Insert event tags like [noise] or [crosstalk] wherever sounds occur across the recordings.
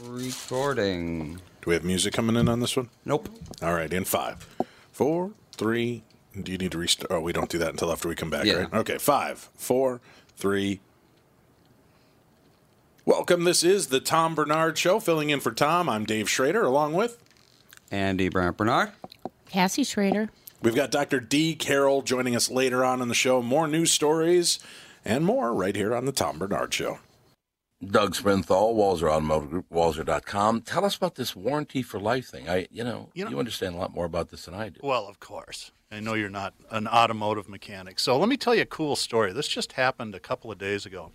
Recording. Do we have music coming in on this one? Nope. All right, in five, four, three. Do you need to restart? Oh, we don't do that until after we come back, Yeah. right? Okay, five, four, three. Welcome. This is the Tom Barnard Show. Filling in for Tom, I'm Dave Schrader, along with Andy Brandt Bernard. Cassie Schrader. we've got Dr. D. Carroll joining us later on in the show. More news stories and more right here on the Tom Barnard Show. Doug Sprinthal, Walser Automotive Group, Walser.com. Tell us about this warranty for life thing. I, you know, You you, understand a lot more about this than I do. Well, of course. I know you're not an automotive mechanic. So let me tell you a cool story. This just happened a couple of days ago.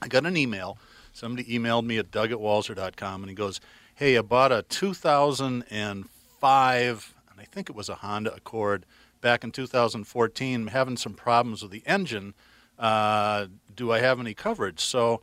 I got an email. Somebody emailed me at doug at walser.com and he goes, Hey, I bought a 2005, and I think it was a Honda Accord back in 2014. I'm having some problems with the engine. Uh, do I have any coverage? So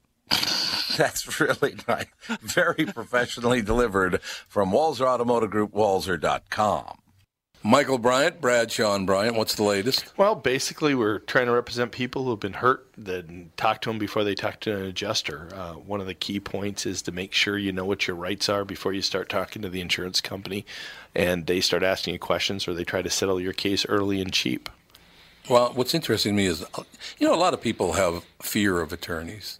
[laughs] That's really nice. Very professionally delivered from Walser Automotive Group, Walser.com. Michael Bryant, Bradshaw and Bryant, what's the latest? Well, basically, we're trying to represent people who have been hurt, then talk to them before they talk to an adjuster. Uh, one of the key points is to make sure you know what your rights are before you start talking to the insurance company and they start asking you questions or they try to settle your case early and cheap. Well, what's interesting to me is, you know, a lot of people have fear of attorneys.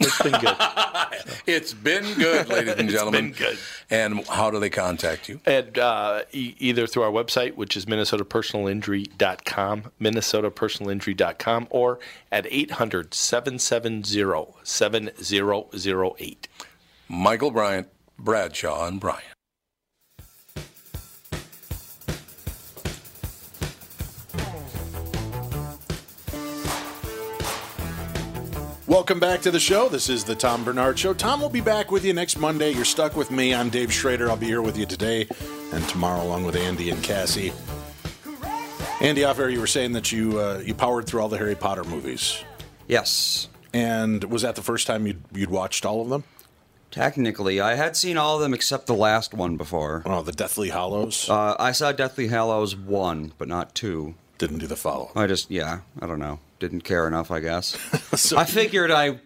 It's been good. [laughs] It's been good, ladies and [laughs] It's gentlemen. been good. And how do they contact you? And uh, e- either through our website, which is minnesotapersonalinjury.com, minnesotapersonalinjury.com, or at 800-770-7008. Michael Bryant, Bradshaw and Bryant. Welcome back to the show. This is the Tom Barnard Show. Tom will be back with you next Monday. You're stuck with me. I'm Dave Schrader. I'll be here with you today and tomorrow, along with Andy and Cassie. Andy, off air, you were saying that you uh, you powered through all the Harry Potter movies. Yes. And was that the first time you'd, you'd watched all of them? Technically, I had seen all of them except the last one before. Oh, the Deathly Hallows? Uh, I saw Deathly Hallows 1, but not 2. Didn't do the follow up. I just, yeah, I don't know. Didn't care enough, I guess. [laughs] I figured I,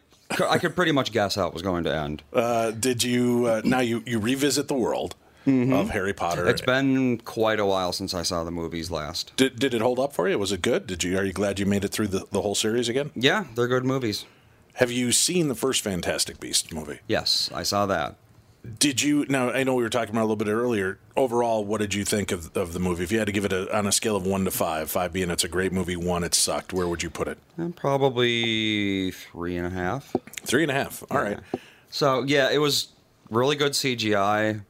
I could pretty much guess how it was going to end. Uh, did you uh, now you you revisit the world of Harry Potter? Mm-hmm. It's been quite a while since I saw the movies last. Did, did it hold up for you? Was it good? Did you are you glad you made it through the, the whole series again? Yeah, they're good movies. Have you seen the first Fantastic Beast movie? Yes, I saw that. Did you now? I know we were talking about a little bit earlier. Overall, what did you think of, of the movie? If you had to give it a, on a scale of one to five, five being it's a great movie, one it sucked. Where would you put it? Eh, Probably three and a half. Three and a half. All right. So yeah, it was really good CGI.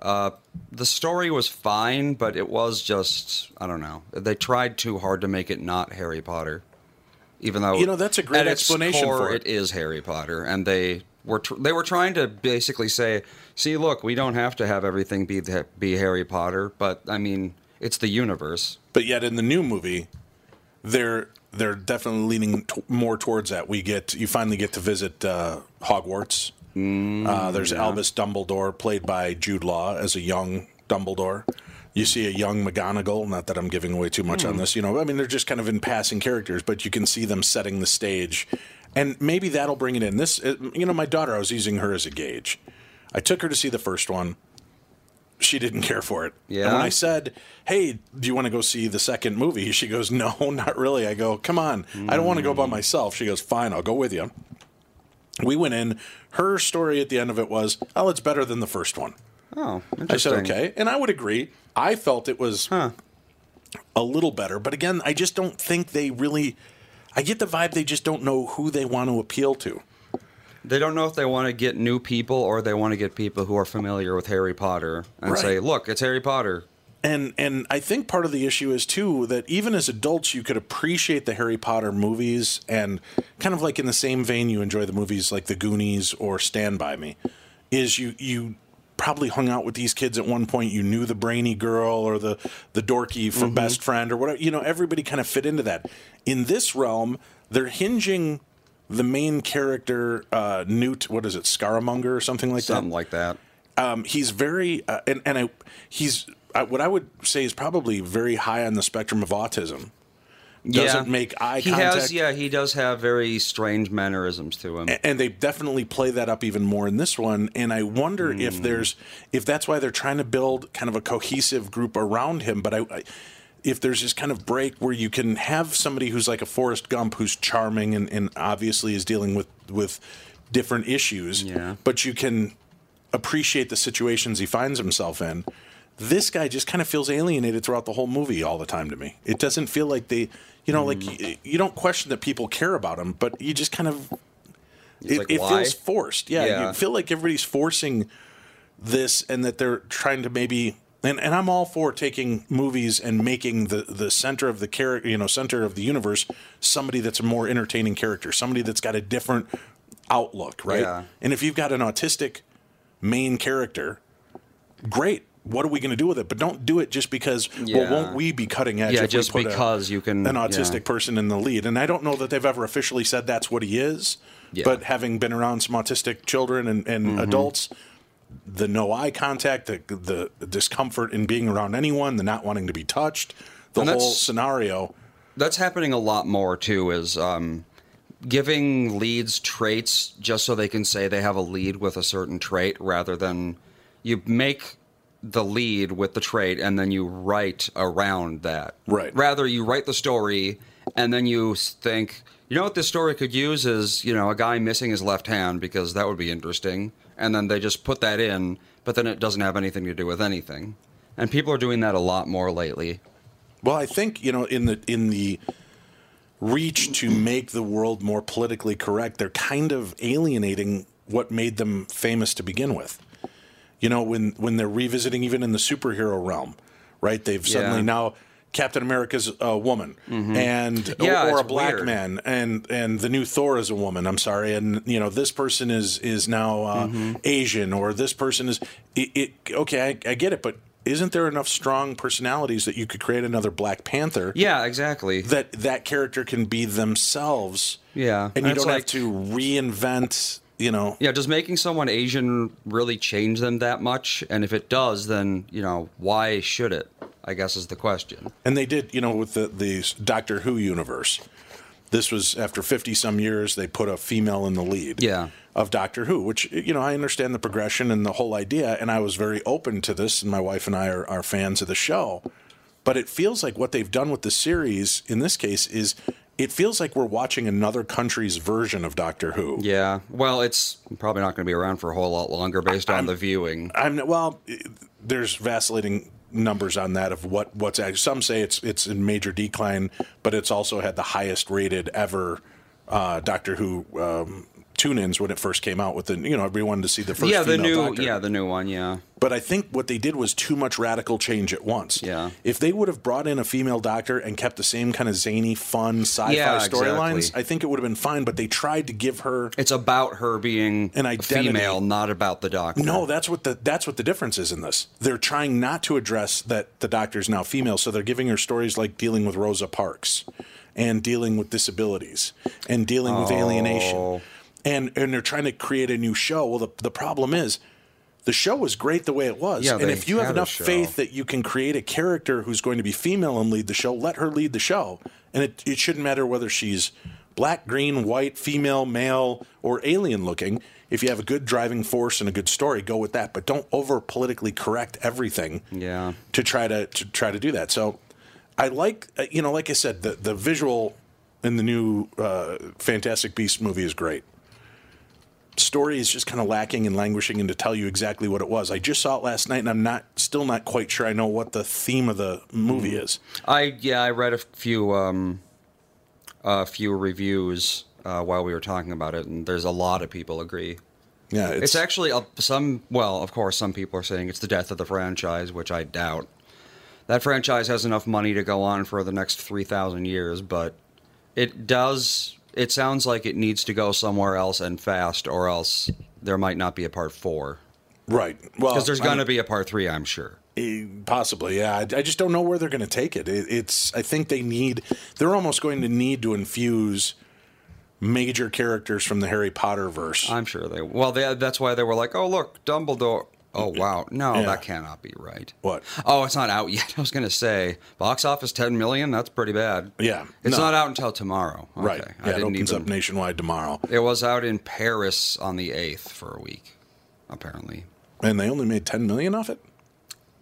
Uh, the story was fine, but it was just I don't know. They tried too hard to make it not Harry Potter, even though You know, that's a great explanation core, for it. It is Harry Potter, and they were tr- they were trying to basically say, "See, look, we don't have to have everything be the, be Harry Potter, but I mean, it's the universe." But yet in the new movie, they're they're definitely leaning t- more towards that. We get you finally get to visit uh, Hogwarts. uh, there's Albus Dumbledore, played by Jude Law as a young Dumbledore. You see a young McGonagall. Not that I'm giving away too much on this. You know, I mean, they're just kind of in passing characters, but you can see them setting the stage, and maybe that'll bring it in. This, uh, you know, my daughter, I was using her as a gauge. I took her to see the first one. She didn't care for it. Yeah? And when I said, "Hey, do you want to go see the second movie?" She goes, "No, [laughs] not really." I go, "Come on, I don't want to go by myself." She goes, "Fine, I'll go with you." We went in. Her story at the end of it was, "Oh, it's better than the first one." Oh, Interesting. I said, "Okay," and I would agree. I felt it was a little better, but again, I just don't think they really. I get the vibe they just don't know who they want to appeal to. They don't know if they want to get new people or they want to get people who are familiar with Harry Potter and Right. say, "Look, it's Harry Potter." And and I think part of the issue is too that even as adults you could appreciate the Harry Potter movies and kind of like in the same vein you enjoy the movies like The Goonies or Stand by Me is you you probably hung out with these kids at one point you knew the brainy girl or the the dorky for mm-hmm. best friend or whatever you know everybody kind of fit into that. In this realm they're hinging the main character uh, Newt what is it Scaramounger or something like that Something like that. um, he's very uh, and and I, he's uh, what I would say is probably very high on the spectrum of autism. Doesn't make eye he contact. Has, yeah, he does have very strange mannerisms to him. and they definitely play that up even more in this one and i wonder Hmm. if there's if that's why they're trying to build kind of a cohesive group around him but I, I if there's this kind of break where you can have somebody who's like a Forrest Gump who's charming and, and obviously is dealing with with different issues Yeah. but you can appreciate the situations he finds himself in this guy just kind of feels alienated throughout the whole movie all the time to me it doesn't feel like they you know like Hmm. y- you don't question that people care about him but you just kind of it, like, it feels forced. Yeah, Yeah. you feel like everybody's forcing this, and that they're trying to maybe. And, and I'm all for taking movies and making the, the center of the character, you know, center of the universe, somebody that's a more entertaining character, somebody that's got a different outlook, right? Yeah. And if you've got an autistic main character, great. What are we going to do with it? But don't do it just because. Well, won't we be cutting edge? Yeah, just put a- because you can- an autistic yeah. person in the lead. And I don't know that they've ever officially said that's what he is. Yeah. But having been around some autistic children and, and Mm-hmm. adults, the no eye contact, the, the discomfort in being around anyone, the not wanting to be touched, the And whole scenario. That's happening a lot more too. Is um, giving leads traits just so they can say they have a lead with a certain trait, rather than you make the lead with the trait and then you write around that. Right. Rather, you write the story and then you think, you know what this story could use is you know a guy missing his left hand because that would be interesting, and then they just put that in, but then it doesn't have anything to do with anything. And people are doing that a lot more lately. Well, I think you know in the in the reach to make the world more politically correct, they're kind of alienating what made them famous to begin with. You know, when when they're revisiting even in the superhero realm, right? They've suddenly Yeah. now Captain America's a woman, and Yeah, or, or a black weird. man, and and the new Thor is a woman. I'm sorry, and you know this person is is now uh, Mm-hmm. Asian, or this person is. It, it okay, I, I get it, but isn't there enough strong personalities that you could create another Black Panther? Yeah, exactly. That that character can be themselves. Yeah, and you don't have to reinvent. You know, Yeah, does making someone Asian really change them that much? And if it does, then you know why should it? I guess is the question. And they did, you know, with the the Doctor Who universe. This was after 50 some years they put a female in the lead. Yeah. Of Doctor Who, which you know, I understand the progression and the whole idea and I was very open to this and my wife and I are, are fans of the show. But it feels like what they've done with the series in this case is it feels like we're watching another country's version of Doctor Who. Yeah. Well, it's probably not going to be around for a whole lot longer based on the viewing. I'm well. There's vacillating numbers on that of what what's. Some say it's it's in major decline, but it's also had the highest rated ever uh, Doctor Who um, tune-ins when it first came out. With the you know everyone to see the first. yeah, the new Doctor. yeah, the new one, yeah. But I think what they did was too much radical change at once. Yeah. If they would have brought in a female doctor and kept the same kind of zany, fun sci-fi Yeah, storylines, exactly. I think it would have been fine. But they tried to give her It's about her being An identity. female, not about the doctor. No, that's what the that's what the difference is in this. They're trying not to address that the doctor is now female, so they're giving her stories like dealing with Rosa Parks and dealing with disabilities and dealing with oh. alienation. And and they're trying to create a new show. Well, the the problem is the show was great the way it was. Yeah, and if you have enough faith that you can create a character who's going to be female and lead the show, let her lead the show. And it, it shouldn't matter whether she's black, green, white, female, male, or alien looking. If you have a good driving force and a good story, go with that. But don't over politically correct everything Yeah. to try to, to try to do that. So I like uh, you know, like I said, the the visual in the new uh, Fantastic Beasts movie is great. Story is just kind of lacking and languishing, and to tell you exactly what it was, I just saw it last night, and I'm not still not quite sure I know what the theme of the movie is. I yeah, I read a few um, a few reviews uh, while we were talking about it, and there's a lot of people agree. Yeah, It's, actually uh, some. Well, of course, some people are saying it's the death of the franchise, which I doubt. That franchise has enough money to go on for the next three thousand years, but it does. It sounds like it needs to go somewhere else and fast, or else there might not be a part four. right. Well, Because there's going to be a part three, I'm sure. Possibly, yeah. I, I just don't know where they're going to take it. it. It's. I think they need. They're almost going to need to infuse major characters from the Harry Potter verse. I'm sure they. Well, they, that's why they were like, "Oh, look, Dumbledore." Oh, [clears throat] wow. No, Yeah. that cannot be right. What? Oh, it's not out [laughs] yet. I was going to say box office 10 million. That's pretty bad. Yeah, It's no. not out until tomorrow. Okay. right. I Yeah, it didn't opens even. up nationwide tomorrow, It was out in Paris on the 8th for a week, apparently. and they only made ten million off it.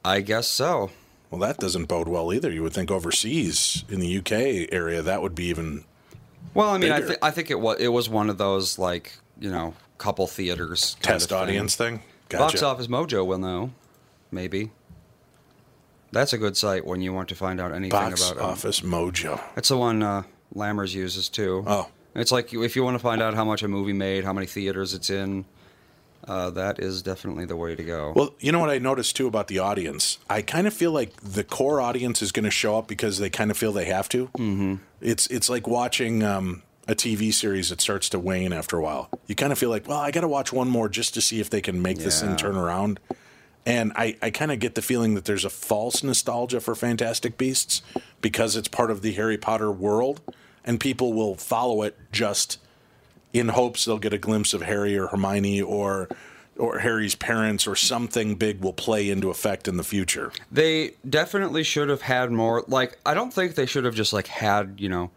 I guess so. Well, that doesn't bode well either. You would think overseas in the UK area that would be even. Well, I mean, I, th- I think it was it was one of those like you know couple theaters Test of thing. audience thing. Gotcha. Box Office Mojo will know, maybe. That's a good site when you want to find out anything Box about um, Office Mojo. That's the one uh, Lammers uses too. Oh. It's like if you want to find out how much a movie made, how many theaters it's in, uh, that is definitely the way to go. Well, you know what I noticed too about the audience? I kind of feel like the core audience is going to show up because they kind of feel they have to. Mm-hmm. It's it's like watching um, a TV series that starts to wane after a while. You kind of feel like, well, I got to watch one more just to see if they can make this thing turn around. And I, I kind of get the feeling that there's a false nostalgia for Fantastic Beasts because it's part of the Harry Potter world, and people will follow it just in hopes they'll get a glimpse of Harry or Hermione or or Harry's parents or something big will play into effect in the future. They definitely should have had more. Like, I don't think they should have just like had you know,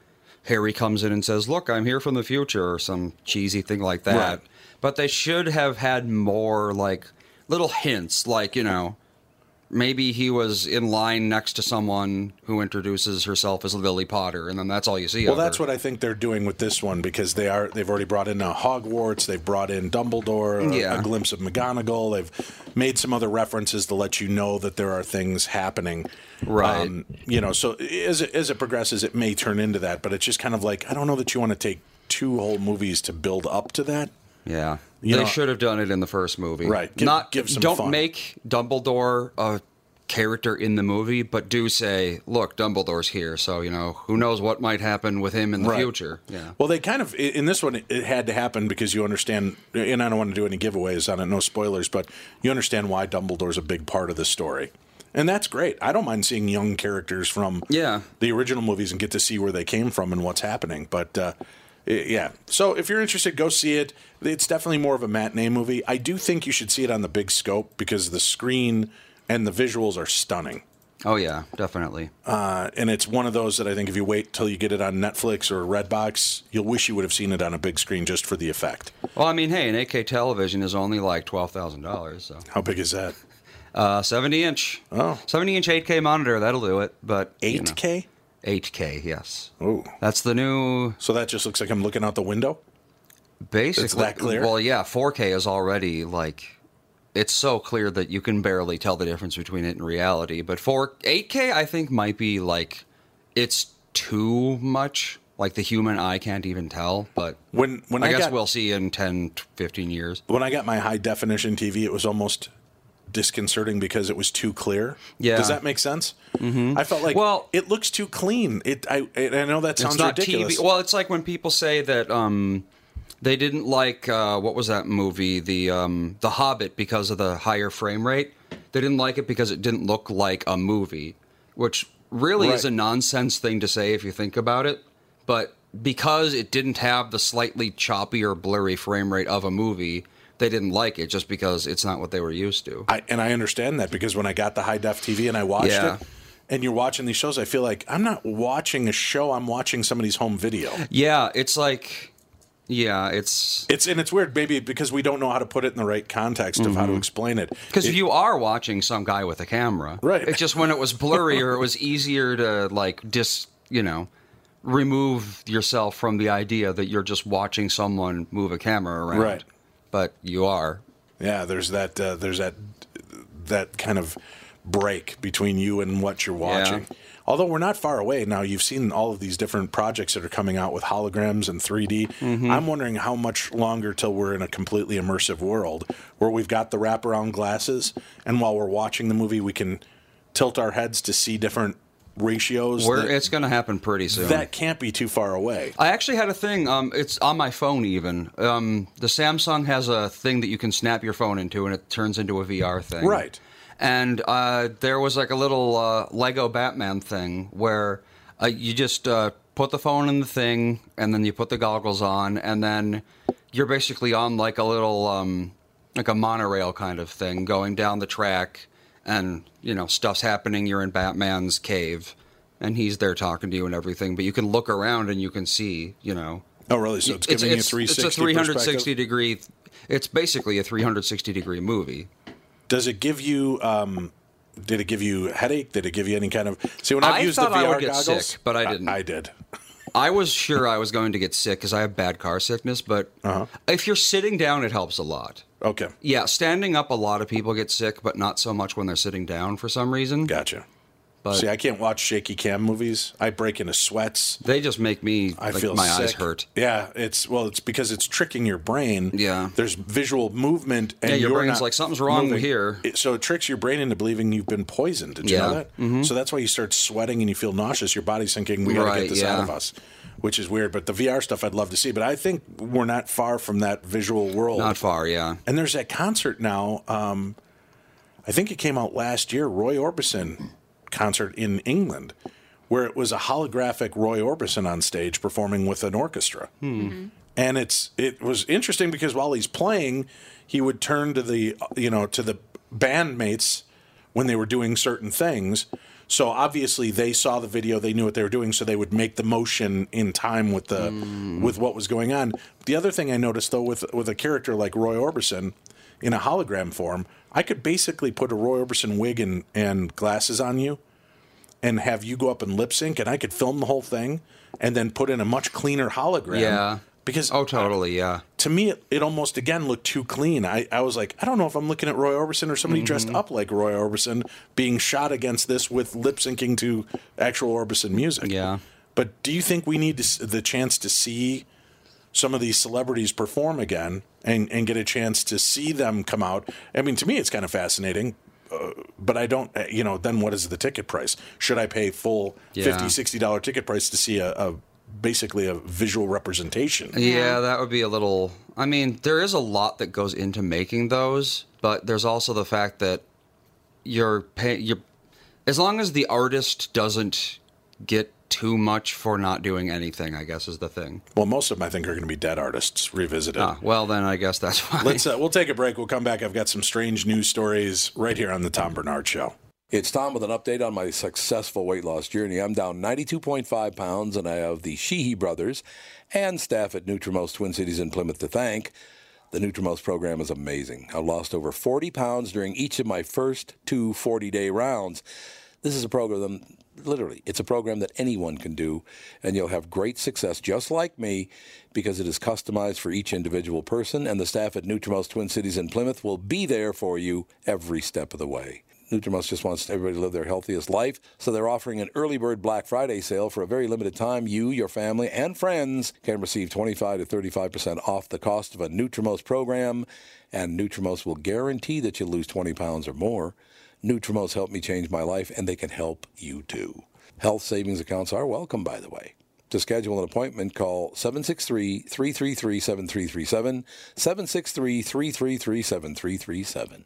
Harry comes in and says, "Look, I'm here from the future" or some cheesy thing like that. Right. But they should have had more like little hints, like you know. Maybe he was in line next to someone who introduces herself as Lily Potter, and then that's all you see. Well, of her. that's what I think they're doing with this one because they are they've already brought in uh, Hogwarts, they've brought in Dumbledore, a, Yeah. a glimpse of McGonagall, they've made some other references to let you know that there are things happening. Um, Right. you know, so as it, as it progresses, it may turn into that, but it's just kind of like I don't know that you want to take two whole movies to build up to that. Yeah, You they know- should have done it in the first movie. Right. Give- Not give some don't fun. make Dumbledore a character in the movie, but do say, "Look, Dumbledore's here." So you know who knows what might happen with him in the Right. future. Yeah. Well, they kind of in this one it had to happen because you understand, and I don't want to do any giveaways on it, no spoilers, but you understand why Dumbledore's a big part of the story, and that's great. I don't mind seeing young characters from Yeah. the original movies and get to see where they came from and what's happening. But uh, yeah, so if you're interested, go see it. It's definitely more of a matinee movie. I do think you should see it on the big scope because the screen and the visuals are stunning. Oh yeah, definitely. Uh, and it's one of those that I think if you wait till you get it on Netflix or Redbox, you'll wish you would have seen it on a big screen just for the effect. Well, I mean, hey, an 8K television is only like twelve thousand dollars. So How big is that? uh, seventy inch. Oh. 70 inch 8K monitor that'll do it. But you know, 8K? 8K, yes. Oh. That's the new So that just looks like I'm looking out the window? basically. that clear? Well, yeah, 4K is already like it's so clear that you can barely tell the difference between it and reality. But for 8K, I think might be like it's too much. Like the human eye can't even tell. But When when I, I, guess got we'll see in 10, 15 years. when I got my high definition TV, it was almost disconcerting because it was too clear. Yeah. Does that make sense? Mm-hmm. I felt like Well- it looks too clean. It I I know that sounds it's not ridiculous. TV. Well, it's like when people say that um, they didn't like uh, what was that movie, the um, the Hobbit, because of the higher frame rate. They didn't like it because it didn't look like a movie, which really is a nonsense thing to say if you think about it. But because it didn't have the slightly choppy or blurry frame rate of a movie, they didn't like it just because it's not what they were used to. I, and I understand that because when I got the high def TV and I watched Yeah. it, and you're watching these shows, I feel like I'm not watching a show. I'm watching somebody's home video. Yeah, it's like, yeah, it's It's and it's weird, maybe because we don't know how to put it in the right context of how to mm-hmm. explain it. Because you are watching some guy with a camera, Right. It's just when it was blurrier, it was easier to like dis, you know, remove yourself from the idea that you're just watching someone move a camera around, Right. But you are. Yeah, there's that. Uh, there's that. That kind of break between you and what you're watching. Although we're not far away now, you've seen all of these different projects that are coming out with holograms and 3D. Mm-hmm. I'm wondering how much longer till we're in a completely immersive world where we've got the wraparound glasses, and while we're watching the movie, we can tilt our heads to see different ratios. Where it's going to happen pretty soon. that can't be too far away. I actually had a thing. Um, it's on my phone even. Um, the Samsung has a thing that you can snap your phone into, and it turns into a VR thing. Right. And uh, there was like a little uh, Lego Batman thing where uh, you just uh, put the phone in the thing, and then you put the goggles on, and then you're basically on like a little um, like a monorail kind of thing going down the track, and you know stuff's happening. You're in Batman's cave. And he's there talking to you and everything, but you can look around and you can see, you know, Oh, really? So it's giving you 360 it's a 360 degree. It's basically a 360 degree movie. Does it give you? Um, did it give you headache? Did it give you any kind of? See, when I've I used the VR I goggles, sick, but I didn't. I, did. I was sure I was going to get sick because I have bad car sickness, but Uh-huh. if you're sitting down, it helps a lot. Okay, Yeah, standing up, a lot of people get sick, but not so much when they're sitting down for some reason. gotcha. But See, I can't watch shaky cam movies. I break into sweats. they just make me I like feel my sick. eyes hurt. Yeah, it's well, it's because it's tricking your brain. Yeah. there's visual movement, and Yeah, your brain's like, "Something's wrong moving." here. It- so it tricks your brain into believing you've been poisoned. Did you know that? Mm-hmm. So that's why you start sweating and you feel nauseous. Your body's thinking, "We got to Right, get this out of us," which is weird. But the VR stuff, I'd love to see. But I think we're not far from that visual world. Not far, yeah. And there's that concert now. Um, I think it came out last year. Roy Orbison concert in England, where it was a holographic Roy Orbison on stage performing with an orchestra. Hmm. Mm-hmm. And it's it was interesting because while he's playing, he would turn to the you know to the bandmates when they were doing certain things. So obviously they saw the video, they knew what they were doing, so they would make the motion in time with the hmm. with what was going on. The other thing I noticed though with with a character like Roy Orbison in a hologram form, I could basically put a Roy Orbison wig and, and glasses on you and have you go up and lip sync and I could film the whole thing and then put in a much cleaner hologram. Yeah. Because Oh, totally, yeah. to me, it, it almost again looked too clean. I, I was like, I don't know if I'm looking at Roy Orbison or somebody dressed Mm-hmm. up like Roy Orbison being shot against this with lip syncing to actual Orbison music. Yeah. But do you think we need to, the chance to see some of these celebrities perform again and, and get a chance to see them come out? I mean, to me, it's kind of fascinating. Uh, but I don't, you know, then what is the ticket price? Should I pay full Yeah. fifty, sixty dollar ticket price to see a, a basically a visual representation? Yeah, that would be a little. I mean, there is a lot that goes into making those, but there's also the fact that you're paying. you're as long as the artist doesn't get too much for not doing anything. I guess is the thing. Well, most of them I think are going to be dead artists revisited. Ah, well, then I guess that's [laughs] fine. Let's uh, we'll take a break. We'll come back. I've got some strange news stories right here on the Tom Barnard Show. It's Tom with an update on my successful weight loss journey. I'm down 92.5 pounds, and I have the Sheehy brothers and staff at Nutrimost Twin Cities in Plymouth to thank. The Nutrimost program is amazing. I lost over 40 pounds during each of my first two 40 day rounds. This is a program, literally, it's a program that anyone can do, and you'll have great success just like me because it is customized for each individual person, and the staff at Nutrimost Twin Cities in Plymouth will be there for you every step of the way. Nutrimost just wants everybody to live their healthiest life, so they're offering an early bird Black Friday sale for a very limited time. You, your family, and friends can receive 25 to 35% off the cost of a Nutrimost program, and Nutrimost will guarantee that you lose 20 pounds or more. Nutrimost helped me change my life, and they can help you too. Health savings accounts are welcome, by the way. To schedule an appointment, call 763 333 7337. 763 333 7337.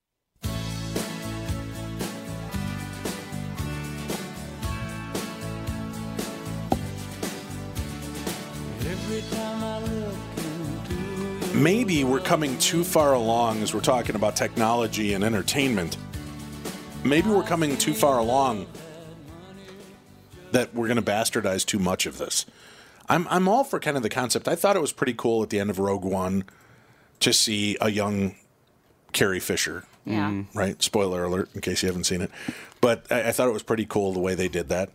Maybe we're coming too far along as we're talking about technology and entertainment. Maybe we're coming too far along that we're going to bastardize too much of this. I'm I'm all for kind of the concept. I thought it was pretty cool at the end of Rogue One to see a young Carrie Fisher. Yeah. Mm. Right. Spoiler alert, in case you haven't seen it. But I, I thought it was pretty cool the way they did that.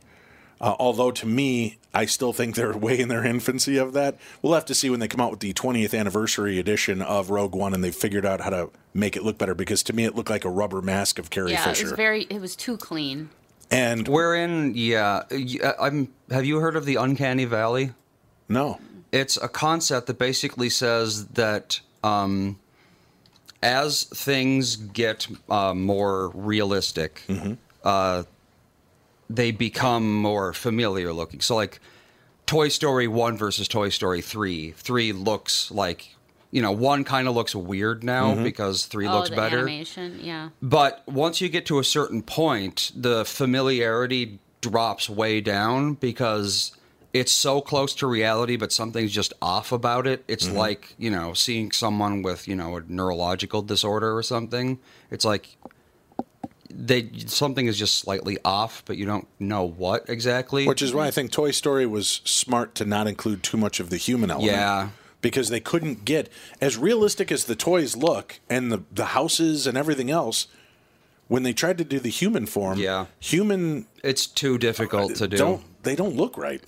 Uh, although to me, I still think they're [laughs] way in their infancy of that. We'll have to see when they come out with the 20th anniversary edition of Rogue One and they've figured out how to make it look better. Because to me, it looked like a rubber mask of Carrie yeah, Fisher. it was very. It was too clean. and Wherein, yeah, y- uh, I'm. Have you heard of the uncanny valley? no, It's a concept that basically says that um, as things get uh, more realistic, uh, they become more familiar looking. So, like Toy Story 1 versus Toy Story 3, 3 looks like, you know, 1 kind of looks weird now mm-hmm. because 3 oh, looks the better. animation. Yeah. But once you get to a certain point, the familiarity drops way down because it's so close to reality, but something's just off about it. It's mm-hmm. like, you know, seeing someone with, you know, a neurological disorder or something. It's like they something is just slightly off, but you don't know what exactly. which is why I think Toy Story was smart to not include too much of the human element. Yeah. Because they couldn't get as realistic as the toys look and the, the houses and everything else. When they tried to do the human form, Yeah. human it's too difficult to do. don't they don't look right,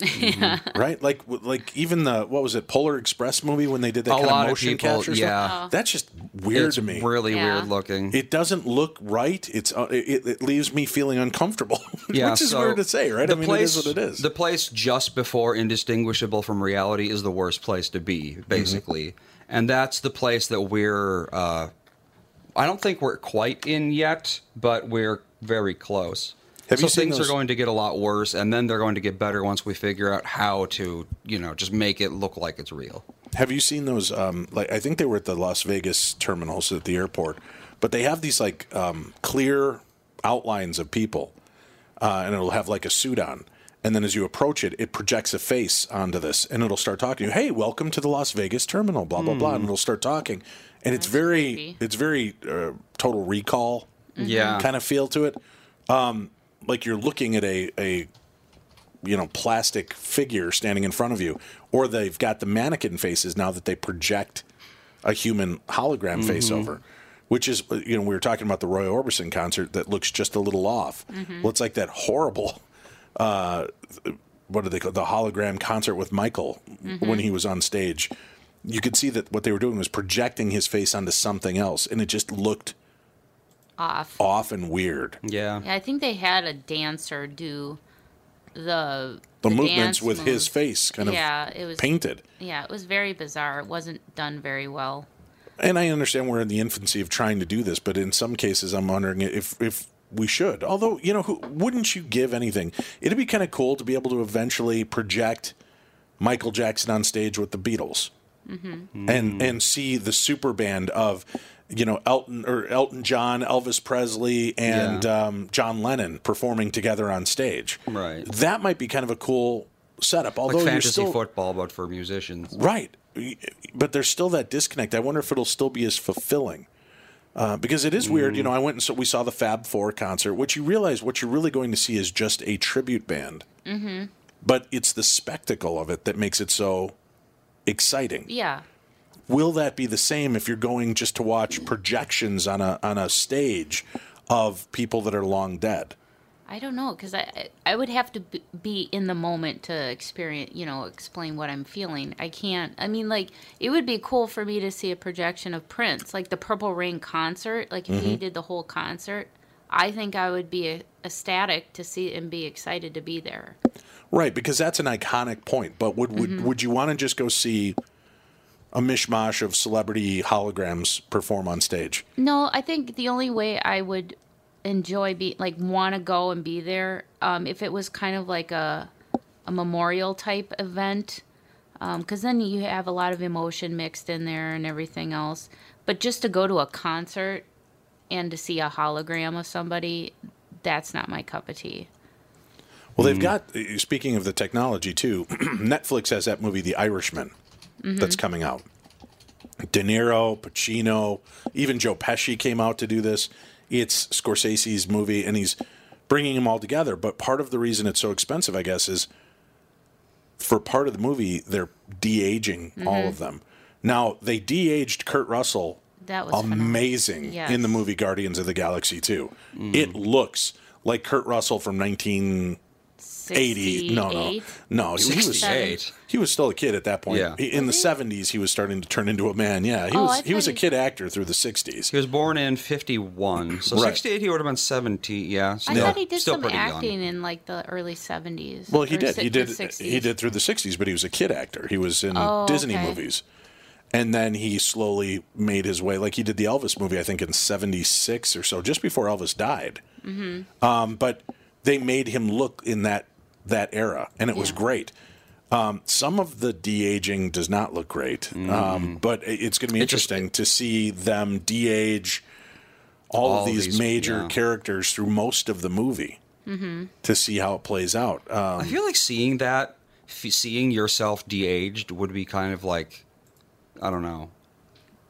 [laughs] right? Like like even the what was it Polar Express movie when they did that A kind lot of of motion people- capture yeah. stuff. That's just weird it's to me. really Yeah. weird looking. it doesn't look right. It's uh, it, it leaves me feeling uncomfortable, [laughs] Yeah, which is so weird to say, right? The I mean, place, it is what it is. The place just before indistinguishable from reality is the worst place to be, Mm-hmm. basically, and that's the place that we're. Uh, I don't think we're quite in yet, but we're very close. Have so things those- are going to get a lot worse, and then they're going to get better once we figure out how to, you know, just make it look like it's real. Have you seen those? Um, like I think they were at the Las Vegas terminals at the airport, but they have these like um, clear outlines of people, uh, and it'll have like a suit on. And then as you approach it, it projects a face onto this, and it'll start talking to you. Hey, welcome to the Las Vegas terminal. Blah blah blah, and it'll start talking, and it's very, creepy. it's very uh, Total Recall Yeah, kind of feel to it. Um, like you're looking at a, a you know plastic figure standing in front of you, or they've got the mannequin faces now that they project a human hologram face over. Which is, you know, we were talking about the Roy Orbison concert that looks just a little off. Well, it's like that horrible, uh, what do they call the hologram concert with Michael when he was on stage. You could see that what they were doing was projecting his face onto something else, and it just looked Off. off and weird. Yeah. Yeah, I think they had a dancer do the The, movements dance with his face kind of Yeah, it was painted. Yeah, it was very bizarre. It wasn't done very well. And I understand we're in the infancy of trying to do this, but in some cases, I'm wondering if if we should. Although, you know, who, wouldn't you give anything? It'd be kind of cool to be able to eventually project Michael Jackson on stage with the Beatles, and and see the super band of, you know, Elton or Elton John, Elvis Presley, and Yeah. um, John Lennon performing together on stage. Right. That might be kind of a cool setup. Although Like fantasy still, football, but for musicians. Right. But there's still that disconnect. I wonder if it'll still be as fulfilling. Uh, because it is weird, you know. I went and so we saw the Fab Four concert, which you realize what you're really going to see is just a tribute band. Mm-hmm. But it's the spectacle of it that makes it so exciting. Yeah. Will that be the same if you're going just to watch projections on a on a stage of people that are long dead? I don't know because I I would have to be in the moment to experience, you know, explain what I'm feeling. I can't. I mean, like it would be cool for me to see a projection of Prince, like the Purple Rain concert. Like if he mm-hmm. did the whole concert, I think I would be ecstatic to see and be excited to be there. Right, because that's an iconic point. But would would, mm-hmm. would you want to just go see a mishmash of celebrity holograms perform on stage? No, I think the only way I would enjoy be like want to go and be there um, if it was kind of like a a memorial type event because then you have a lot of emotion mixed in there and everything else. But just to go to a concert and to see a hologram of somebody, that's not my cup of tea. Well, they've got. uh, Speaking of the technology too, [clears throat] Netflix has that movie, The Irishman, that's coming out. De Niro, Pacino, even Joe Pesci came out to do this. It's Scorsese's movie, and he's bringing them all together. But part of the reason it's so expensive, I guess, is for part of the movie they're de aging mm-hmm. all of them. Now they de aged Kurt Russell That was amazing Yes. in the movie Guardians of the Galaxy 2. Mm. It looks like Kurt Russell from 1980. No, no. No, he was 68. he was still a kid at that point. Yeah. He- In the 70s he was starting to turn into a man. Yeah, he Oh, was he was a kid actor through the 60s. He was born in 51. So Right. 68, he would have been 17. Yeah. I Still, thought he did still some acting young. in like the early 70s. Well, he did. si- He did. He did through the '60s, but he was a kid actor. He was in Oh, Disney okay. movies, and then he slowly made his way. Like he did the Elvis movie, I think in '76 or so, just before Elvis died. Mm-hmm. Um, but they made him look in that that era, and it was great. Um, some of the de aging does not look great, um, but it's going to be Mm. Interesting to see them de age all, All of these, these- major yeah. characters through most of the movie Mm-hmm. to see how it plays out. Um, I feel like seeing that, seeing yourself de-aged would be kind of like, I don't know,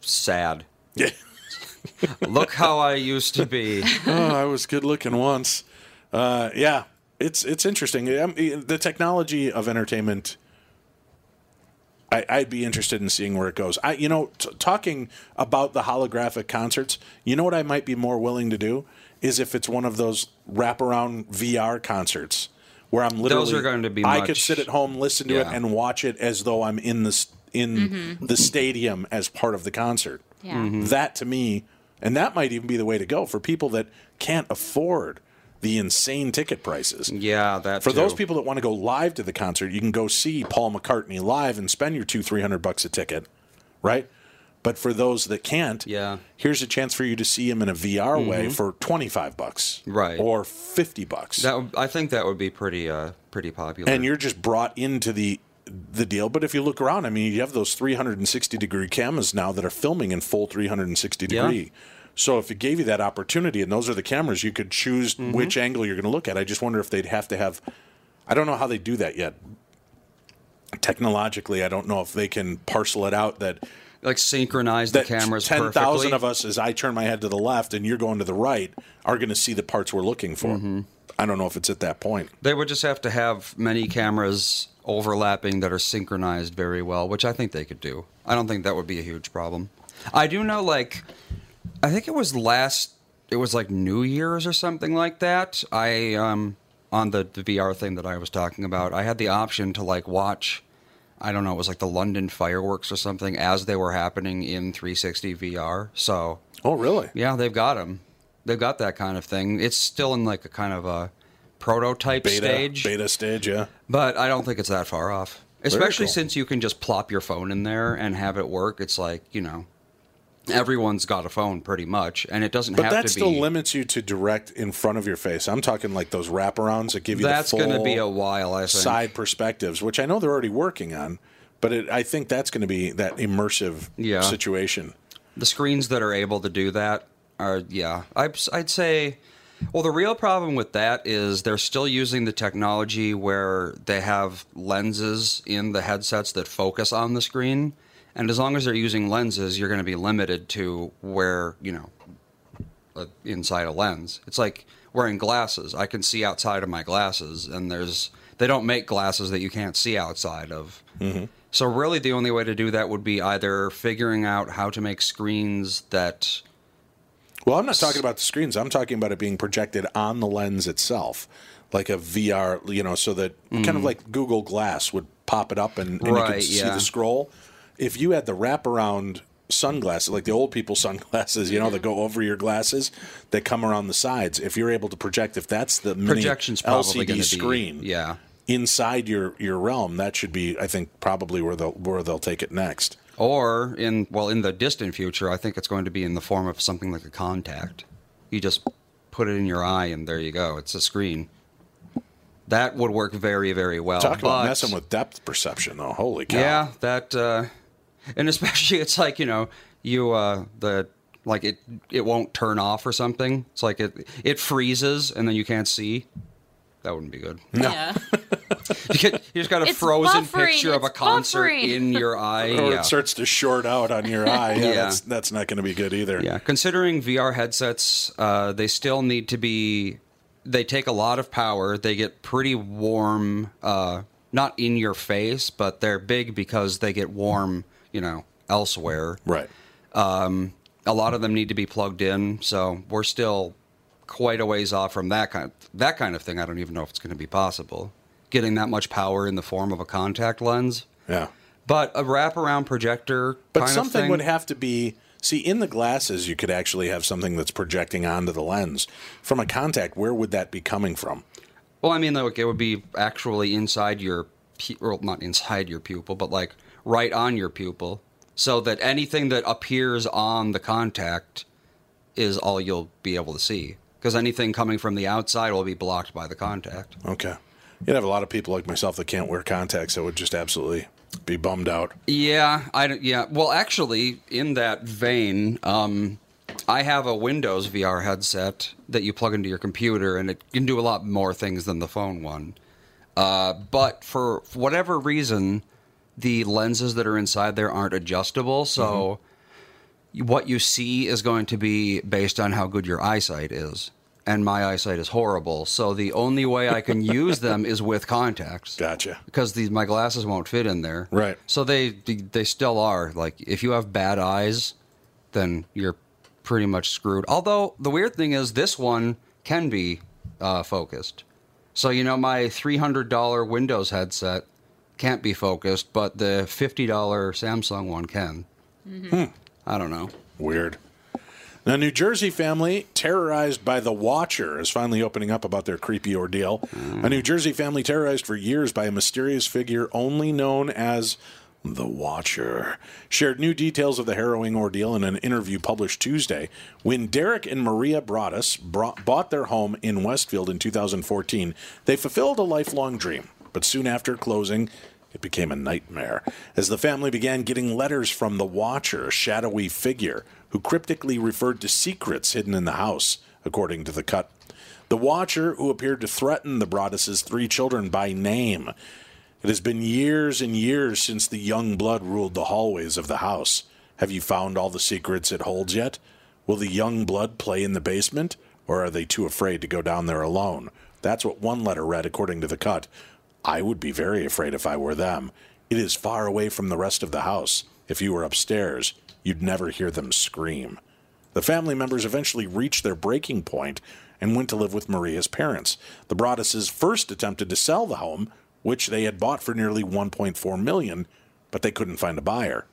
sad. yeah. [laughs] Look how I used to be. [laughs] oh, I was good looking once. Uh, yeah, it's it's interesting. Um, the technology of entertainment. I, I'd be interested in seeing where it goes. I, you know, t- talking about the holographic concerts. You know what I might be more willing to do is if it's one of those wraparound VR concerts where I'm literally. are going to be I much- could sit at home, listen to it, and watch it as though I'm in the in Mm-hmm. the stadium as part of the concert. Yeah. Mm-hmm. That to me, and that might even be the way to go for people that can't afford the insane ticket prices. Yeah, that For those people that want to go live to the concert, you can go see Paul McCartney live and spend your two, three hundred bucks a ticket, right? But for those that can't, Yeah. here's a chance for you to see him in a VR way for twenty five bucks, Mm-hmm. Right. or fifty bucks, That I think that would be pretty uh pretty popular. and you're just brought into the the deal. But if you look around, I mean, you have those 360 degree cameras now that are filming in full 360 Yeah. So if it gave you that opportunity, and those are the cameras, you could choose Mm-hmm. which angle you're going to look at. I just wonder if they'd have to have. I don't know how they do that yet. Technologically, I don't know if they can parcel it out that like synchronize the cameras ten thousand of us, as I turn my head to the left and you're going to the right, are going to see the parts we're looking for. Mm-hmm. I don't know if it's at that point. They would just have to have many cameras overlapping that are synchronized very well, which I think they could do. I don't think that would be a huge problem. I do know, like, I think it was last, it was like New Year's or something like that. I, um, on the, the VR thing that I was talking about, I had the option to, like, watch, I don't know, it was like the London fireworks or something as they were happening in 360 VR. So, Oh, really? yeah, they've got them. They've got that kind of thing. It's still in, like, a kind of a prototype Beta stage. beta stage, yeah. But I don't think it's that far off. Especially cool. since you can just plop your phone in there and have it work. It's like, you know, everyone's got a phone pretty much, and it doesn't But have that still be. limits you to direct in front of your face. I'm talking like those wraparounds that give you That's going to be a while, I think. side perspectives, which I know they're already working on. But it, I think that's going to be that immersive Yeah. situation. The screens that are able to do that are, yeah. I'd, I'd say, well, the real problem with that is they're still using the technology where they have lenses in the headsets that focus on the screen. And as long as they're using lenses, you're going to be limited to where, you know, inside a lens. It's like wearing glasses. I can see outside of my glasses, and there's they don't make glasses that you can't see outside of. So really, the only way to do that would be either figuring out how to make screens that. Well, I'm not talking about the screens. I'm talking about it being projected on the lens itself, like a VR, you know, so that kind of like Google Glass would pop it up and, and you Mm. Right, could see the scroll. If you had the wraparound sunglasses, like the old people [laughs] sunglasses, you know, that go over your glasses, that come around the sides. If you're able to project, if that's the mini Projection's LCD gonna be- screen, yeah. inside your your realm, that should be, I think, probably where they'll where they'll take it next. Or in well, in the distant future, I think it's going to be in the form of something like a contact. You just put it in your eye, and there you go. It's a screen. That would work very, very well. Talk about but- messing with depth perception, though. Holy cow! Yeah, that, uh, and especially it's like you know you uh, the like it it won't turn off or something. It's like it it freezes and then you can't see. That wouldn't be good. Yeah. [laughs] You, get, you just got a It's frozen buffering, picture of a concert buffering. in your eye. [laughs] or yeah. it starts to short out on your eye. Yeah, Yeah. That's, that's not going to be good either. Yeah, considering VR headsets, uh, they still need to be. They take a lot of power. They get pretty warm, uh, not in your face, but they're big because they get warm, you know, elsewhere. Right. Um, a lot of them need to be plugged in, so we're still quite a ways off from that kind that kind of thing. I don't even know if it's going to be possible. Getting that much power in the form of a contact lens, Yeah. but a wraparound projector. But kind of something thing- would have to be. See, in the glasses, you could actually have something that's projecting onto the lens. From a contact, where would that be coming from? Well, I mean, like it would be actually inside your, pu- or not inside your pupil, but like right on your pupil, so that anything that appears on the contact is all you'll be able to see. Because anything coming from the outside will be blocked by the contact. Okay. You'd have a lot of people like myself that can't wear contacts that would just absolutely be bummed out. Yeah, I yeah. Well, actually, in that vein, um, I have a Windows VR headset that you plug into your computer, and it can do a lot more things than the phone one. Uh, but for whatever reason, the lenses that are inside there aren't adjustable, so what you see is going to be based on how good your eyesight is. And my eyesight is horrible, so the only way I can [laughs] use them is with contacts Gotcha. because these my glasses won't fit in there. Right. So they they still are like if you have bad eyes, then you're pretty much screwed. Although the weird thing is this one can be uh, focused. So you know my three hundred dollar Windows headset can't be focused, but the fifty dollar Samsung one can. Mm-hmm. Hmm. I don't know. Weird. Now, New Jersey family terrorized by the Watcher is finally opening up about their creepy ordeal. A New Jersey family terrorized for years by a mysterious figure only known as the Watcher shared new details of the harrowing ordeal in an interview published Tuesday. When Derek and Maria Broaddus brought, bought their home in Westfield in 2014, they fulfilled a lifelong dream. But soon after closing, it became a nightmare as the family began getting letters from the Watcher, a shadowy figure who cryptically referred to secrets hidden in the house, according to the cut. The Watcher, who appeared to threaten the Broadduses' three children by name. It has been years and years since the young blood ruled the hallways of the house. Have you found all the secrets it holds yet? Will the young blood play in the basement, or are they too afraid to go down there alone? That's what one letter read, according to the cut. I would be very afraid if I were them. It is far away from the rest of the house. If you were upstairs, you'd never hear them scream. The family members eventually reached their breaking point and went to live with Maria's parents. The Broadduses first attempted to sell the home, which they had bought for nearly 1.4 million, but they couldn't find a buyer.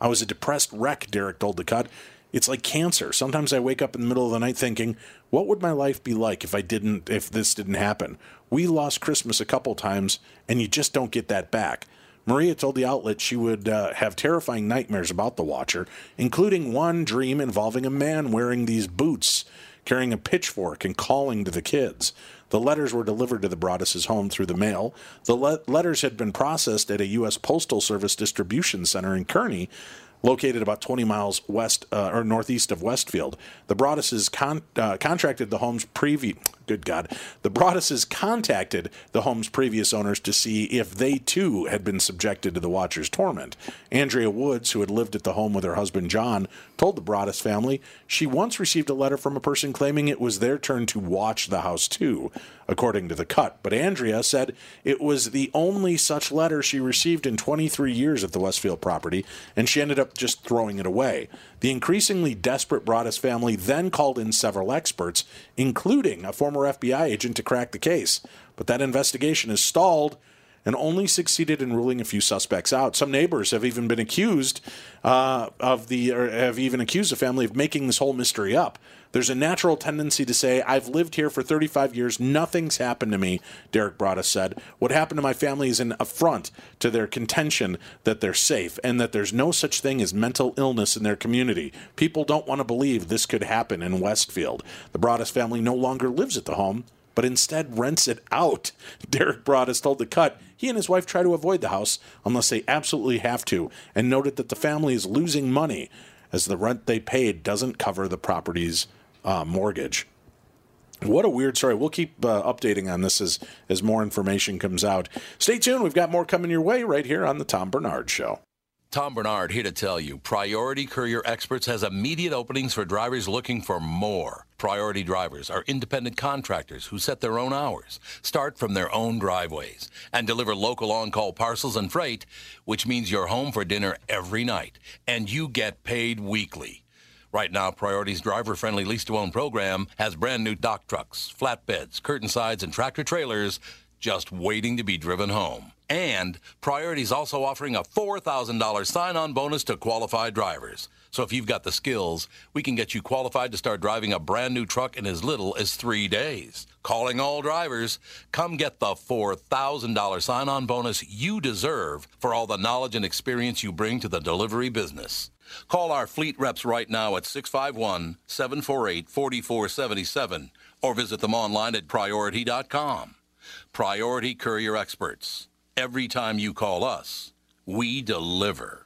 I was a depressed wreck, Derek told the cut. It's like cancer. Sometimes I wake up in the middle of the night thinking, what would my life be like if I didn't if this didn't happen? We lost Christmas a couple times and you just don't get that back. Maria told the outlet she would uh, have terrifying nightmares about the watcher, including one dream involving a man wearing these boots, carrying a pitchfork, and calling to the kids. The letters were delivered to the Broaddus's home through the mail. The le- letters had been processed at a U.S. Postal Service distribution center in Kearny, located about 20 miles west uh, or northeast of Westfield. The Broadduses con- uh, contracted the home's previous. Good God. The Broadduses contacted the home's previous owners to see if they too had been subjected to the Watcher's torment. Andrea Woods, who had lived at the home with her husband John, told the Broaddus family she once received a letter from a person claiming it was their turn to watch the house too, according to the cut. But Andrea said it was the only such letter she received in 23 years at the Westfield property, and she ended up just throwing it away. The increasingly desperate Broaddus family then called in several experts, including a former FBI agent, to crack the case. But that investigation is stalled and only succeeded in ruling a few suspects out. Some neighbors have even been accused uh, of the, or have even accused the family of making this whole mystery up. There's a natural tendency to say, I've lived here for 35 years, nothing's happened to me, Derek Broaddus said. What happened to my family is an affront to their contention that they're safe and that there's no such thing as mental illness in their community. People don't want to believe this could happen in Westfield. The Broaddus family no longer lives at the home, but instead rents it out. [laughs] Derek Broaddus told The Cut he and his wife try to avoid the house unless they absolutely have to, and noted that the family is losing money as the rent they paid doesn't cover the property's uh, mortgage. What a weird story. We'll keep uh, updating on this as, as more information comes out. Stay tuned. We've got more coming your way right here on The Tom Barnard Show. Tom Barnard here to tell you Priority Courier Experts has immediate openings for drivers looking for more. Priority drivers are independent contractors who set their own hours, start from their own driveways, and deliver local on call parcels and freight, which means you're home for dinner every night, and you get paid weekly. Right now, Priority's driver friendly lease to own program has brand new dock trucks, flatbeds, curtain sides, and tractor trailers just waiting to be driven home. And Priority's also offering a $4,000 sign on bonus to qualified drivers. So if you've got the skills, we can get you qualified to start driving a brand new truck in as little as three days. Calling all drivers, come get the $4,000 sign on bonus you deserve for all the knowledge and experience you bring to the delivery business. Call our fleet reps right now at 651 748 4477 or visit them online at priority.com. Priority Courier Experts. Every time you call us, we deliver.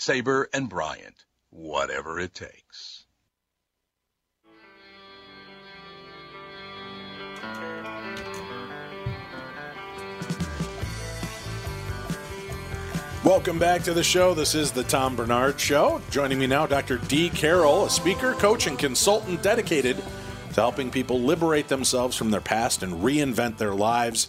Sabre and Bryant, whatever it takes. Welcome back to the show. This is the Tom Barnard Show. Joining me now, Dr. D. Carroll, a speaker, coach, and consultant dedicated to helping people liberate themselves from their past and reinvent their lives.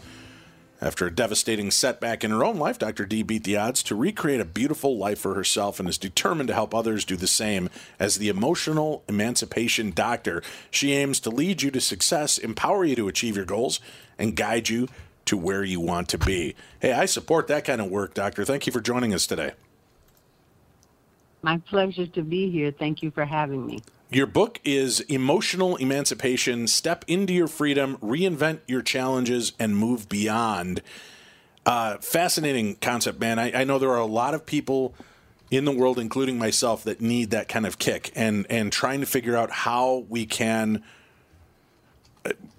After a devastating setback in her own life, Dr. D beat the odds to recreate a beautiful life for herself and is determined to help others do the same. As the emotional emancipation doctor, she aims to lead you to success, empower you to achieve your goals, and guide you to where you want to be. Hey, I support that kind of work, Doctor. Thank you for joining us today. My pleasure to be here. Thank you for having me. Your book is Emotional Emancipation Step into Your Freedom, Reinvent Your Challenges, and Move Beyond. Uh, fascinating concept, man. I, I know there are a lot of people in the world, including myself, that need that kind of kick and, and trying to figure out how we can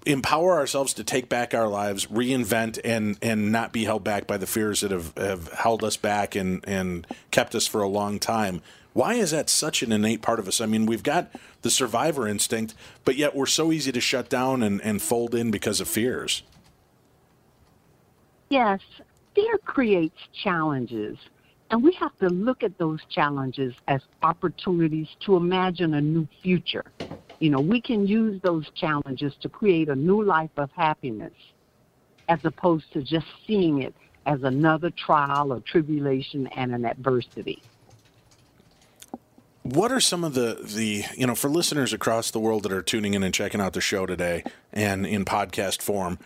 empower ourselves to take back our lives, reinvent, and and not be held back by the fears that have, have held us back and and kept us for a long time. Why is that such an innate part of us? I mean, we've got the survivor instinct, but yet we're so easy to shut down and, and fold in because of fears. Yes, fear creates challenges. And we have to look at those challenges as opportunities to imagine a new future. You know, we can use those challenges to create a new life of happiness as opposed to just seeing it as another trial or tribulation and an adversity. What are some of the, the, you know, for listeners across the world that are tuning in and checking out the show today and in podcast form,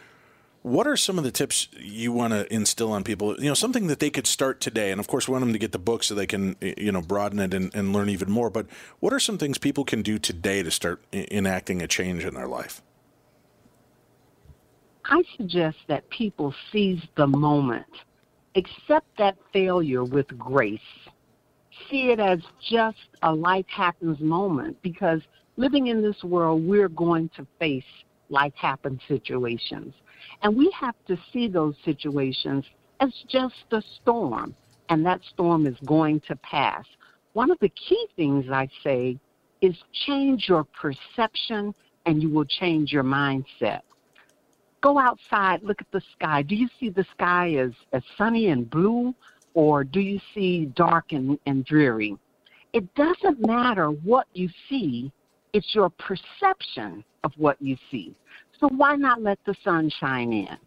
what are some of the tips you want to instill on people? You know, something that they could start today. And of course, we want them to get the book so they can, you know, broaden it and, and learn even more. But what are some things people can do today to start enacting a change in their life? I suggest that people seize the moment, accept that failure with grace, see it as just a life happens moment because living in this world, we're going to face life happen situations. And we have to see those situations as just a storm, and that storm is going to pass. One of the key things I say is change your perception and you will change your mindset. Go outside, look at the sky. Do you see the sky as, as sunny and blue, or do you see dark and, and dreary? It doesn't matter what you see, it's your perception of what you see. So why not let the sun shine in?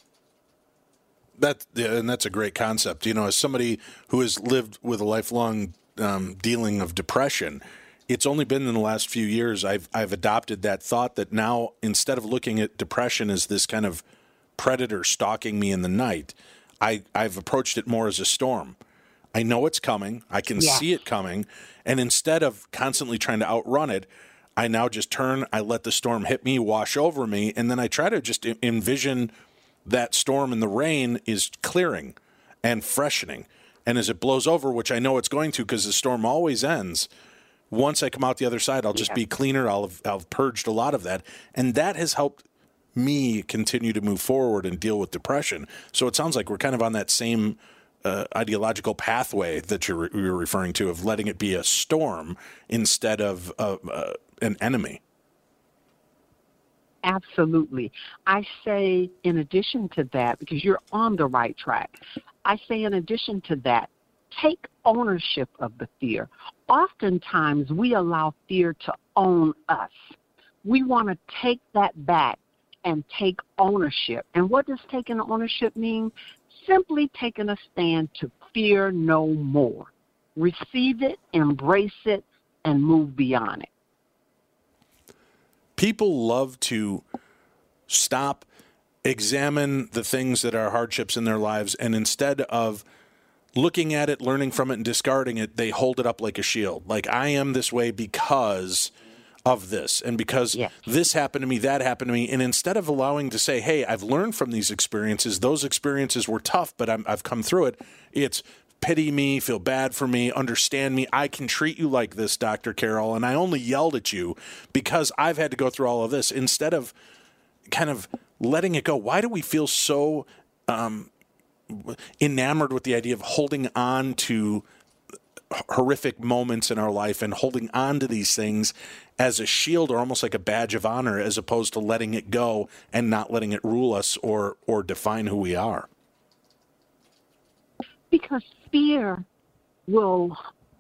That yeah, and that's a great concept. You know, as somebody who has lived with a lifelong um, dealing of depression, it's only been in the last few years I've I've adopted that thought that now instead of looking at depression as this kind of predator stalking me in the night, I I've approached it more as a storm. I know it's coming. I can yeah. see it coming, and instead of constantly trying to outrun it, I now just turn, I let the storm hit me, wash over me, and then I try to just envision that storm and the rain is clearing and freshening. And as it blows over, which I know it's going to because the storm always ends, once I come out the other side, I'll just yeah. be cleaner. I'll have, I'll have purged a lot of that. And that has helped me continue to move forward and deal with depression. So it sounds like we're kind of on that same uh, ideological pathway that you're, you're, referring to of letting it be a storm instead of uh, an enemy. Absolutely. I say, in addition to that, because you're on the right track, I say, in addition to that, take ownership of the fear. Oftentimes, we allow fear to own us. We want to take that back and take ownership. And what does taking ownership mean? Simply taking a stand to fear no more. Receive it, embrace it, and move beyond it people love to stop, examine the things that are hardships in their lives, and instead of looking at it, learning from it, and discarding it, they hold it up like a shield. Like, I am this way because of this and because yeah. this happened to me that happened to me and instead of allowing to say hey i've learned from these experiences those experiences were tough but i have come through it it's pity me, feel bad for me, understand me. I can treat you like this, Dr. Carroll. And I only yelled at you because I've had to go through all of this instead of kind of letting it go. Why do we feel so um, enamored with the idea of holding on to horrific moments in our life and holding on to these things as a shield or almost like a badge of honor as opposed to letting it go and not letting it rule us or or define who we are because fear will,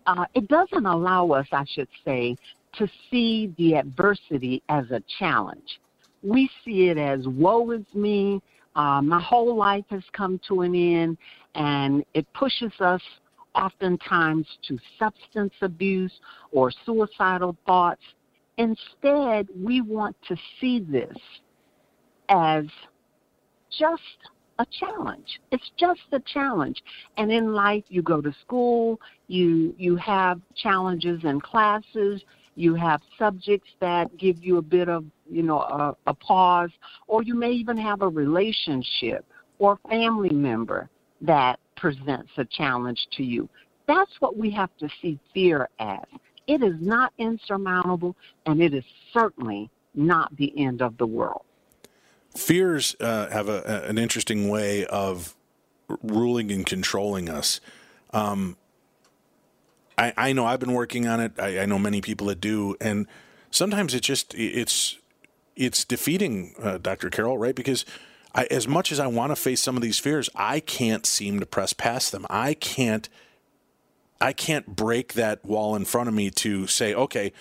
uh, it doesn't allow us, I should say, to see the adversity as a challenge. We see it as woe is me, uh, my whole life has come to an end, and it pushes us oftentimes to substance abuse or suicidal thoughts. Instead, we want to see this as just a challenge. It's just a challenge. And in life, you go to school, you you have challenges in classes, you have subjects that give you a bit of you know a, a pause, or you may even have a relationship or family member that presents a challenge to you. That's what we have to see fear as. It is not insurmountable, and it is certainly not the end of the world fears uh, have a, an interesting way of ruling and controlling us. Um, I, I know I've been working on it. I, I know many people that do, and sometimes it's just it's it's defeating, uh, Dr. Carroll, right? Because I, as much as I want to face some of these fears, I can't seem to press past them. I can't I can't break that wall in front of me to say, okay,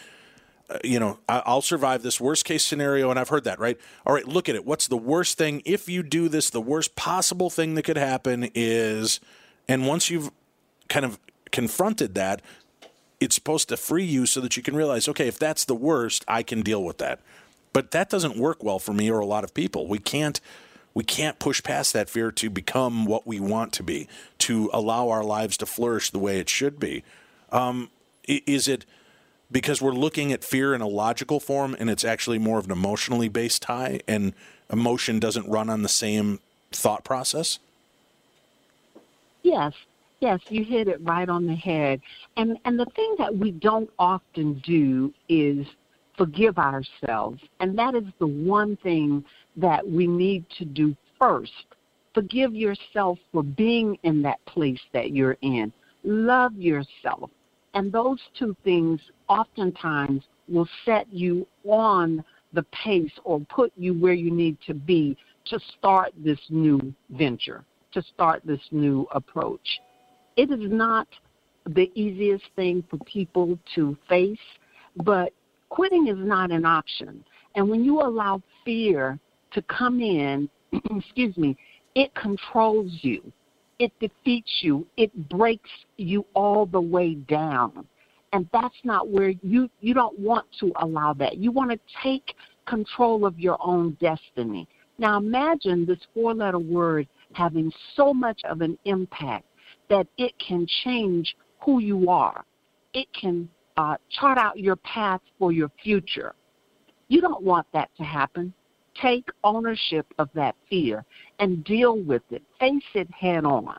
uh, you know, I'll survive this worst case scenario. And I've heard that, right? All right, look at it. What's the worst thing? If you do this, the worst possible thing that could happen is, and once you've kind of confronted that, it's supposed to free you so that you can realize, okay, if that's the worst, I can deal with that. But that doesn't work well for me or a lot of people. We can't we can't push past that fear to become what we want to be, to allow our lives to flourish the way it should be. Um, is it because we're looking at fear in a logical form and it's actually more of an emotionally based tie and emotion doesn't run on the same thought process? Yes, yes, you hit it right on the head. And and the thing that we don't often do is forgive ourselves. And that is the one thing that we need to do first. Forgive yourself for being in that place that you're in. Love yourself. And those two things oftentimes will set you on the pace or put you where you need to be to start this new venture, to start this new approach. It is not the easiest thing for people to face, but quitting is not an option. And when you allow fear to come in, [clears throat] excuse me, it controls you. It defeats you. It breaks you all the way down. And that's not where you you don't want to allow that. You want to take control of your own destiny. Now imagine this four-letter word having so much of an impact that it can change who you are. It can uh, chart out your path for your future. You don't want that to happen. Take ownership of that fear and deal with it. Face it head on.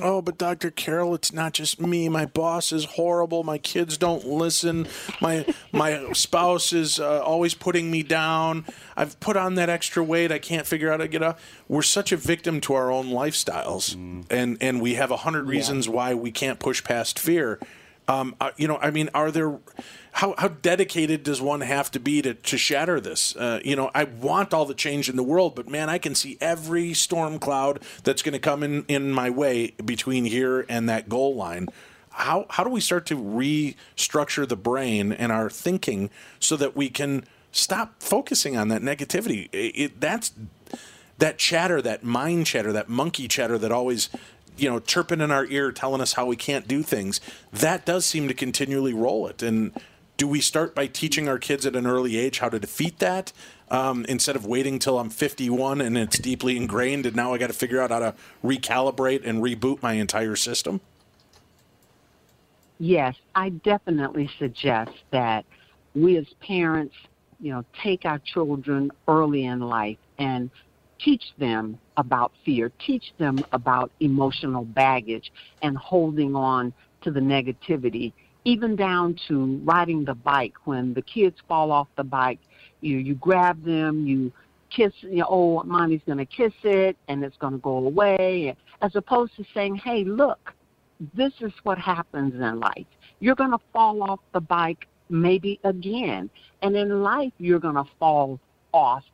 Oh, but Dr. Carroll, it's not just me. My boss is horrible. My kids don't listen. My my spouse is uh, always putting me down. I've put on that extra weight. I can't figure out how to get off. We're such a victim to our own lifestyles, mm. and and we have a hundred reasons yeah. why we can't push past fear. Um, uh, you know, I mean, are there how how dedicated does one have to be to to shatter this? Uh, you know, I want all the change in the world, but man, I can see every storm cloud that's going to come in in my way between here and that goal line. How how do we start to restructure the brain and our thinking so that we can stop focusing on that negativity? It, it, that's that chatter, that mind chatter, that monkey chatter that always you know, chirping in our ear, telling us how we can't do things, that does seem to continually roll it. And do we start by teaching our kids at an early age how to defeat that um, instead of waiting till I'm 51 and it's deeply ingrained and now I got to figure out how to recalibrate and reboot my entire system? Yes, I definitely suggest that we as parents, you know, take our children early in life and teach them about fear, teach them about emotional baggage and holding on to the negativity, even down to riding the bike. When the kids fall off the bike, you you grab them, you kiss, you know, oh, mommy's going to kiss it and it's going to go away, as opposed to saying, hey, look, this is what happens in life. You're going to fall off the bike maybe again. And in life, you're going to fall off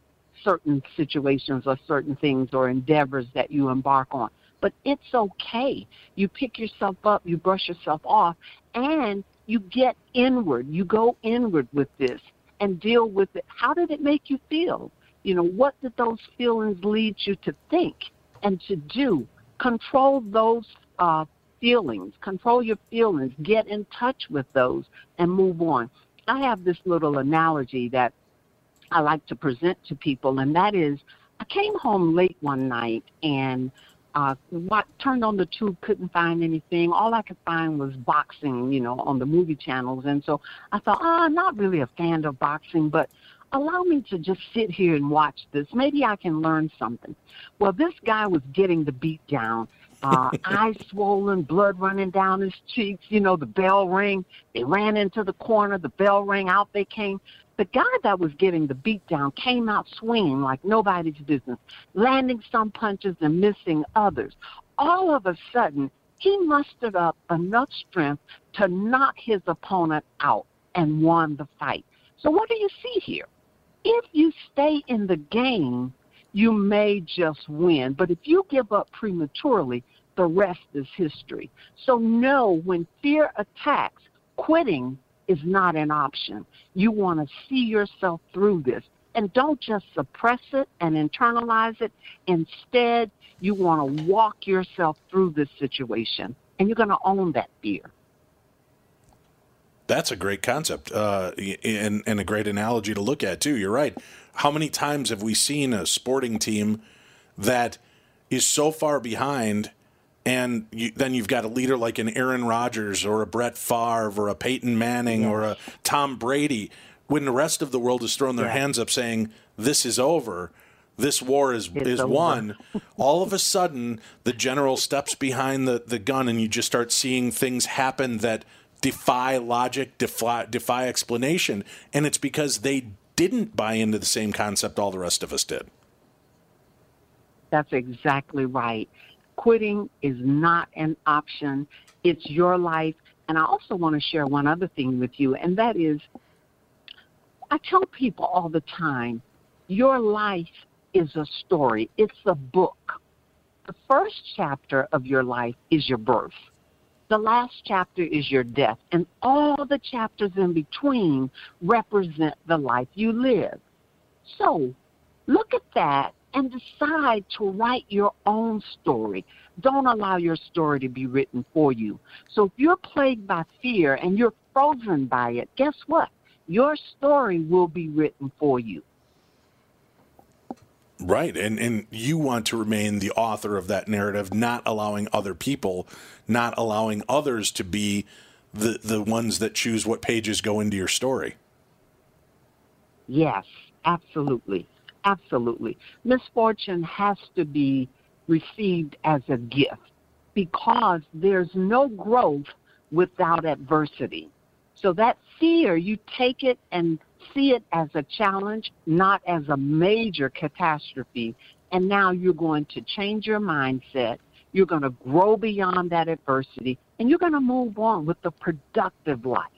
certain situations or certain things or endeavors that you embark on. But it's okay. You pick yourself up, you brush yourself off, and you get inward. You go inward with this and deal with it. How did it make you feel? You know, what did those feelings lead you to think and to do? Control those uh, feelings, control your feelings, get in touch with those, and move on. I have this little analogy that I like to present to people, and that is I came home late one night and uh, what, turned on the tube, couldn't find anything. All I could find was boxing, you know, on the movie channels. And so I thought, oh, I'm not really a fan of boxing, but allow me to just sit here and watch this. Maybe I can learn something. Well, this guy was getting the beat down. Uh, [laughs] eyes swollen, blood running down his cheeks. You know, the bell rang. They ran into the corner. The bell rang. Out they came. The guy that was getting the beat down came out swinging like nobody's business, landing some punches and missing others. All of a sudden, he mustered up enough strength to knock his opponent out and won the fight. So, what do you see here? If you stay in the game, you may just win. But if you give up prematurely, the rest is history. So, know when fear attacks, quitting is not an option. You want to see yourself through this. And don't just suppress it and internalize it. Instead, you want to walk yourself through this situation and you're going to own that fear. That's a great concept uh, and, and a great analogy to look at, too. You're right. How many times have we seen a sporting team that is so far behind, and you, then you've got a leader like an Aaron Rodgers or a Brett Favre or a Peyton Manning yes. or a Tom Brady, when the rest of the world is throwing their hands up saying, This is over. This war is it's is over. won [laughs] all of a sudden the general steps behind the, the gun and you just start seeing things happen that defy logic defy, defy explanation. And it's because they didn't buy into the same concept all the rest of us did. That's exactly right quitting is not an option it's your life and i also want to share one other thing with you and that is i tell people all the time your life is a story, it's a book. The first chapter of your life is your birth. The last chapter is your death, and all the chapters in between represent the life you live. So, look at that and decide to write your own story. Don't allow your story to be written for you. So, if you're plagued by fear and you're frozen by it, guess what? Your story will be written for you. Right. And and you want to remain the author of that narrative, not allowing other people, not allowing others to be the the ones that choose what pages go into your story. Yes, absolutely. Absolutely. Misfortune has to be received as a gift because there's no growth without adversity. So that fear, you take it and see it as a challenge, not as a major catastrophe. And now you're going to change your mindset. You're going to grow beyond that adversity, and you're going to move on with a productive life.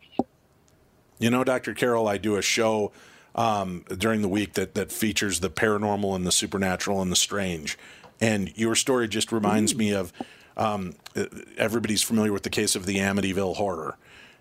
You know, Dr. Carroll, I do a show um, during the week that, that features the paranormal and the supernatural and the strange. And your story just reminds me of um, everybody's familiar with the case of the Amityville horror.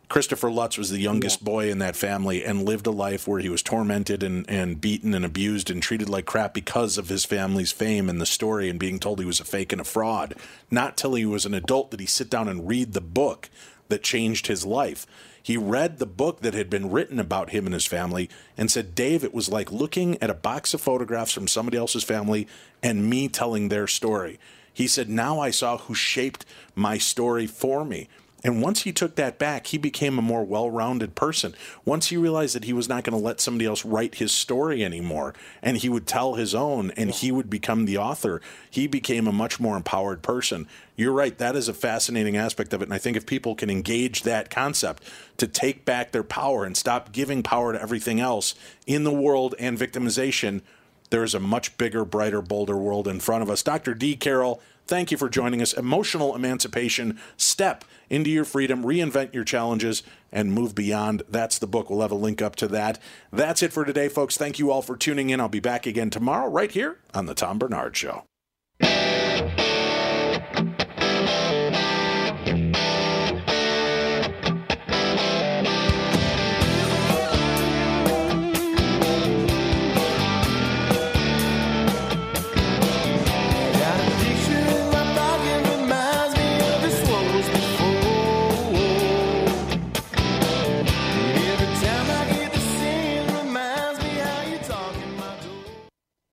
Christopher Lutz was the youngest yeah. boy in that family and lived a life where he was tormented and, and beaten and abused and treated like crap because of his family's fame and the story and being told he was a fake and a fraud. Not till he was an adult did he sit down and read the book that changed his life. He read the book that had been written about him and his family and said, Dave, it was like looking at a box of photographs from somebody else's family and me telling their story. He said, Now I saw who shaped my story for me. And once he took that back, he became a more well rounded person. Once he realized that he was not going to let somebody else write his story anymore and he would tell his own and he would become the author, he became a much more empowered person. You're right, that is a fascinating aspect of it. And I think if people can engage that concept to take back their power and stop giving power to everything else in the world and victimization, there is a much bigger, brighter, bolder world in front of us. Dr. D. Carroll, Thank you for joining us. Emotional Emancipation Step into Your Freedom, Reinvent Your Challenges, and Move Beyond. That's the book. We'll have a link up to that. That's it for today, folks. Thank you all for tuning in. I'll be back again tomorrow, right here on The Tom Barnard Show.